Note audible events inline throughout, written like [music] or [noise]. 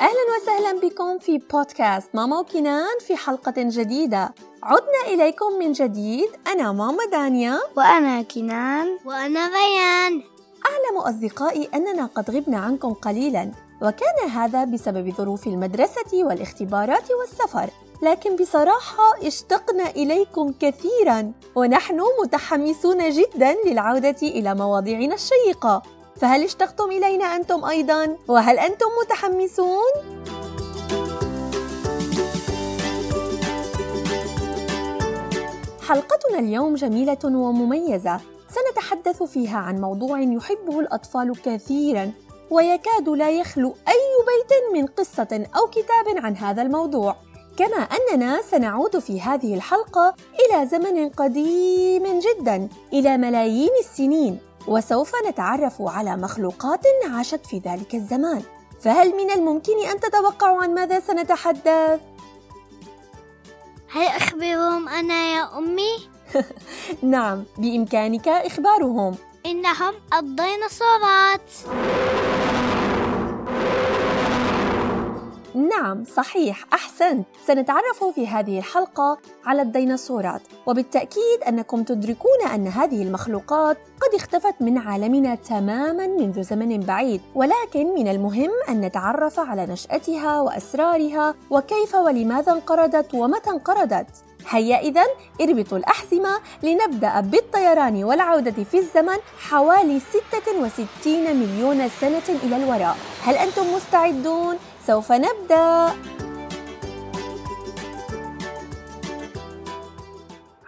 أهلا وسهلا بكم في بودكاست ماما وكنان في حلقة جديدة. عدنا إليكم من جديد. أنا ماما دانيا. وأنا كنان. وأنا ريان. أعلم أصدقائي أننا قد غبنا عنكم قليلا وكان هذا بسبب ظروف المدرسة والاختبارات والسفر. لكن بصراحة اشتقنا إليكم كثيرا ونحن متحمسون جدا للعودة إلى مواضيعنا الشيقة. فهل اشتقتم إلينا أنتم أيضا؟ وهل أنتم متحمسون؟ حلقتنا اليوم جميلة ومميزة سنتحدث فيها عن موضوع يحبه الأطفال كثيرا ويكاد لا يخلو أي بيت من قصة أو كتاب عن هذا الموضوع كما أننا سنعود في هذه الحلقة إلى زمن قديم جدا إلى ملايين السنين وسوف نتعرف على مخلوقات عاشت في ذلك الزمان فهل من الممكن أن تتوقعوا عن ماذا سنتحدث؟ [laughs] هل أخبرهم أنا يا أمي؟ [laughs] نعم بإمكانك إخبارهم إنهم الديناصورات نعم صحيح أحسنت سنتعرف في هذه الحلقة على الديناصورات. وبالتأكيد أنكم تدركون أن هذه المخلوقات قد اختفت من عالمنا تماما منذ زمن بعيد. ولكن من المهم أن نتعرف على نشأتها وأسرارها وكيف ولماذا انقرضت ومتى انقرضت. هيا إذا إربطوا الأحزمة لنبدأ بالطيران والعودة في الزمن حوالي 66 مليون سنة إلى الوراء. هل أنتم مستعدون؟ سوف نبدأ.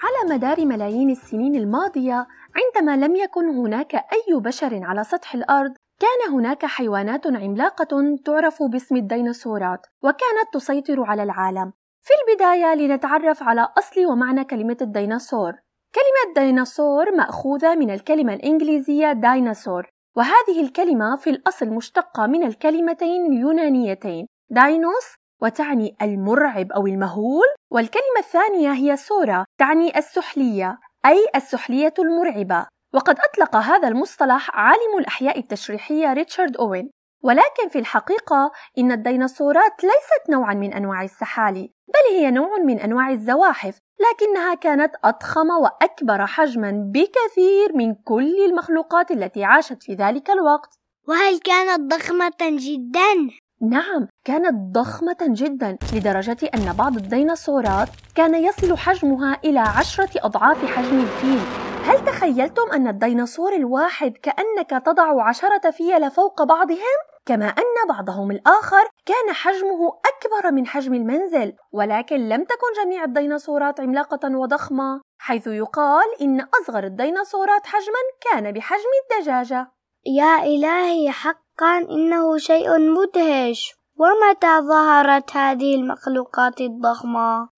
على مدار ملايين السنين الماضية عندما لم يكن هناك أي بشر على سطح الأرض كان هناك حيوانات عملاقة تعرف باسم الديناصورات وكانت تسيطر على العالم. في البداية لنتعرف على أصل ومعنى كلمة الديناصور. كلمة ديناصور مأخوذة من الكلمة الإنجليزية دايناصور وهذه الكلمة في الأصل مشتقة من الكلمتين اليونانيتين داينوس وتعني المرعب أو المهول والكلمة الثانية هي سورا تعني السحلية أي السحلية المرعبة. وقد أطلق هذا المصطلح عالم الأحياء التشريحية ريتشارد أوين. ولكن في الحقيقة إن الديناصورات ليست نوعا من أنواع السحالي بل هي نوع من أنواع الزواحف لكنها كانت أضخم وأكبر حجما بكثير من كل المخلوقات التي عاشت في ذلك الوقت وهل كانت ضخمة جدا؟ نعم كانت ضخمة جدا لدرجة أن بعض الديناصورات كان يصل حجمها إلى عشرة أضعاف حجم الفيل هل تخيلتم أن الديناصور الواحد كأنك تضع عشرة فيل فوق بعضهم؟ كما أن بعضهم الآخر كان حجمه أكبر من حجم المنزل ولكن لم تكن جميع الديناصورات عملاقة وضخمة حيث يقال إن أصغر الديناصورات حجما كان بحجم الدجاجة يا إلهي حقا إنه شيء مدهش ومتى ظهرت هذه المخلوقات الضخمة؟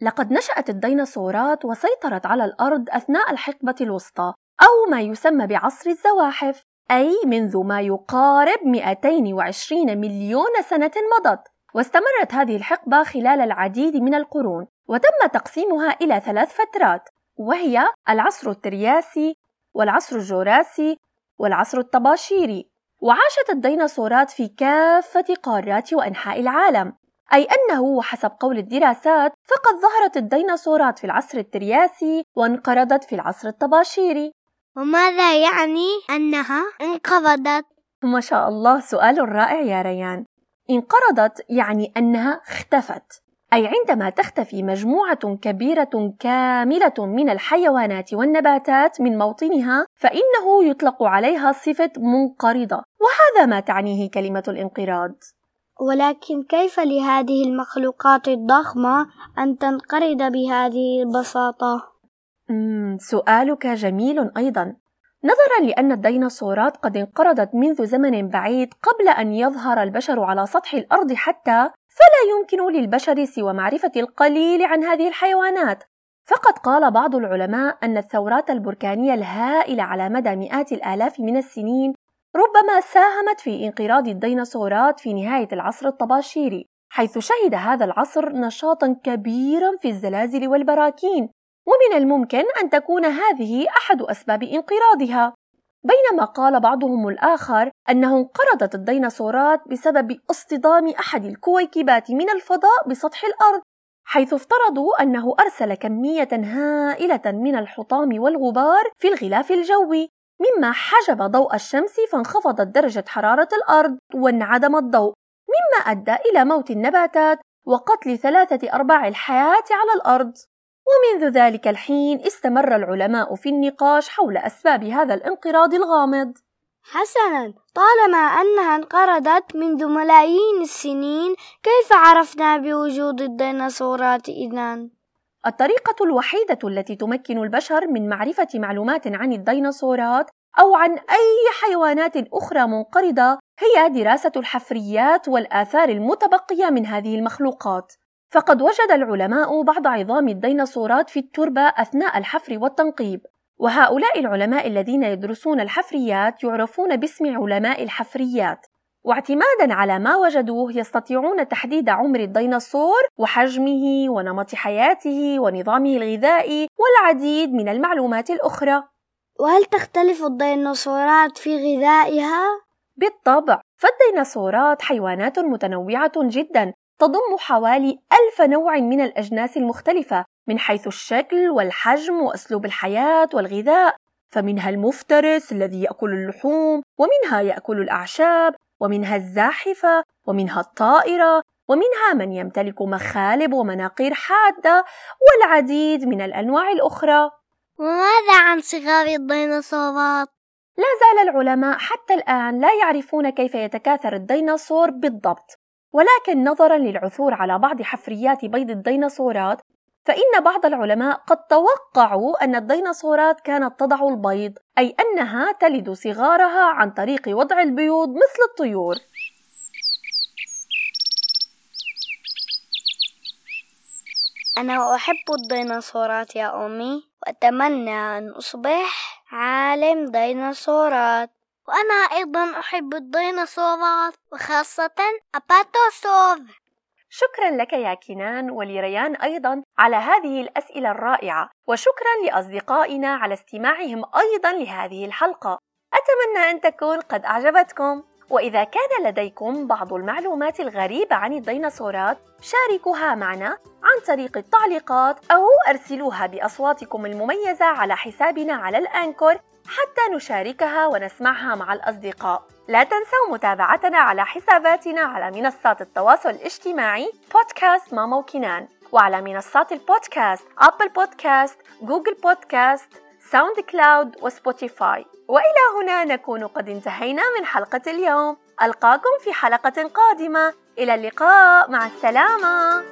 لقد نشأت الديناصورات وسيطرت على الأرض أثناء الحقبة الوسطى أو ما يسمى بعصر الزواحف أي منذ ما يقارب 220 مليون سنة مضت. واستمرت هذه الحقبة خلال العديد من القرون وتم تقسيمها إلى ثلاث فترات وهي العصر الترياسي والعصر الجوراسي والعصر الطباشيري. وعاشت الديناصورات في كافة قارات وأنحاء العالم. أي أنه وحسب قول الدراسات فقد ظهرت الديناصورات في العصر الترياسي وانقرضت في العصر الطباشيري. وماذا يعني أنها انقرضت؟ ما شاء الله سؤال رائع يا ريان. انقرضت يعني أنها اختفت أي عندما تختفي مجموعة كبيرة كاملة من الحيوانات والنباتات من موطنها فإنه يطلق عليها صفة منقرضة. وهذا ما تعنيه كلمة الانقراض. ولكن كيف لهذه المخلوقات الضخمة أن تنقرض بهذه البساطة؟ سؤالك جميل أيضا نظرا لأن الديناصورات قد انقرضت منذ زمن بعيد قبل أن يظهر البشر على سطح الأرض حتى فلا يمكن للبشر سوى معرفة القليل عن هذه الحيوانات فقد قال بعض العلماء أن الثورات البركانية الهائلة على مدى مئات الآلاف من السنين ربما ساهمت في انقراض الديناصورات في نهاية العصر الطباشيري حيث شهد هذا العصر نشاطا كبيرا في الزلازل والبراكين ومن الممكن أن تكون هذه أحد أسباب انقراضها. بينما قال بعضهم الآخر أنه انقرضت الديناصورات بسبب اصطدام أحد الكويكبات من الفضاء بسطح الأرض حيث افترضوا أنه أرسل كمية هائلة من الحطام والغبار في الغلاف الجوي. مما حجب ضوء الشمس فانخفضت درجة حرارة الأرض وانعدم الضوء مما أدى إلى موت النباتات وقتل ثلاثة أرباع الحياة على الأرض ومنذ ذلك الحين استمر العلماء في النقاش حول أسباب هذا الانقراض الغامض حسنا طالما أنها انقرضت منذ ملايين السنين كيف عرفنا بوجود الديناصورات إذن؟ الطريقة الوحيدة التي تمكن البشر من معرفة معلومات عن الديناصورات أو عن أي حيوانات أخرى منقرضة هي دراسة الحفريات والآثار المتبقية من هذه المخلوقات. فقد وجد العلماء بعض عظام الديناصورات في التربة أثناء الحفر والتنقيب، وهؤلاء العلماء الذين يدرسون الحفريات يعرفون باسم علماء الحفريات، واعتمادا على ما وجدوه يستطيعون تحديد عمر الديناصور وحجمه ونمط حياته ونظامه الغذائي والعديد من المعلومات الأخرى. وهل تختلف الديناصورات في غذائها؟ بالطبع، فالديناصورات حيوانات متنوعة جدا تضم حوالي ألف نوع من الأجناس المختلفة من حيث الشكل والحجم وأسلوب الحياة والغذاء فمنها المفترس الذي يأكل اللحوم ومنها يأكل الأعشاب ومنها الزاحفة ومنها الطائرة ومنها من يمتلك مخالب ومناقير حادة والعديد من الأنواع الأخرى وماذا عن صغار الديناصورات؟ لا زال العلماء حتى الآن لا يعرفون كيف يتكاثر الديناصور بالضبط ولكن نظرا للعثور على بعض حفريات بيض الديناصورات فإن بعض العلماء قد توقعوا أن الديناصورات كانت تضع البيض أي أنها تلد صغارها عن طريق وضع البيوض مثل الطيور. أنا أحب الديناصورات يا أمي وأتمنى أن أصبح عالم ديناصورات. وأنا أيضا أحب الديناصورات وخاصة أباتوسور شكرا لك يا كنان ولريان أيضا على هذه الأسئلة الرائعة وشكرا لأصدقائنا على استماعهم أيضا لهذه الحلقة. أتمنى أن تكون قد أعجبتكم. وإذا كان لديكم بعض المعلومات الغريبة عن الديناصورات شاركوها معنا عن طريق التعليقات أو أرسلوها بأصواتكم المميزة على حسابنا على الأنكور حتى نشاركها ونسمعها مع الأصدقاء. لا تنسوا متابعتنا على حساباتنا على منصات التواصل الاجتماعي بودكاست ماما وكنان وعلى منصات البودكاست أبل بودكاست جوجل بودكاست ساوند كلاود وسبوتيفاي وإلى هنا نكون قد انتهينا من حلقة اليوم. ألقاكم في حلقة قادمة. إلى اللقاء. مع السلامة.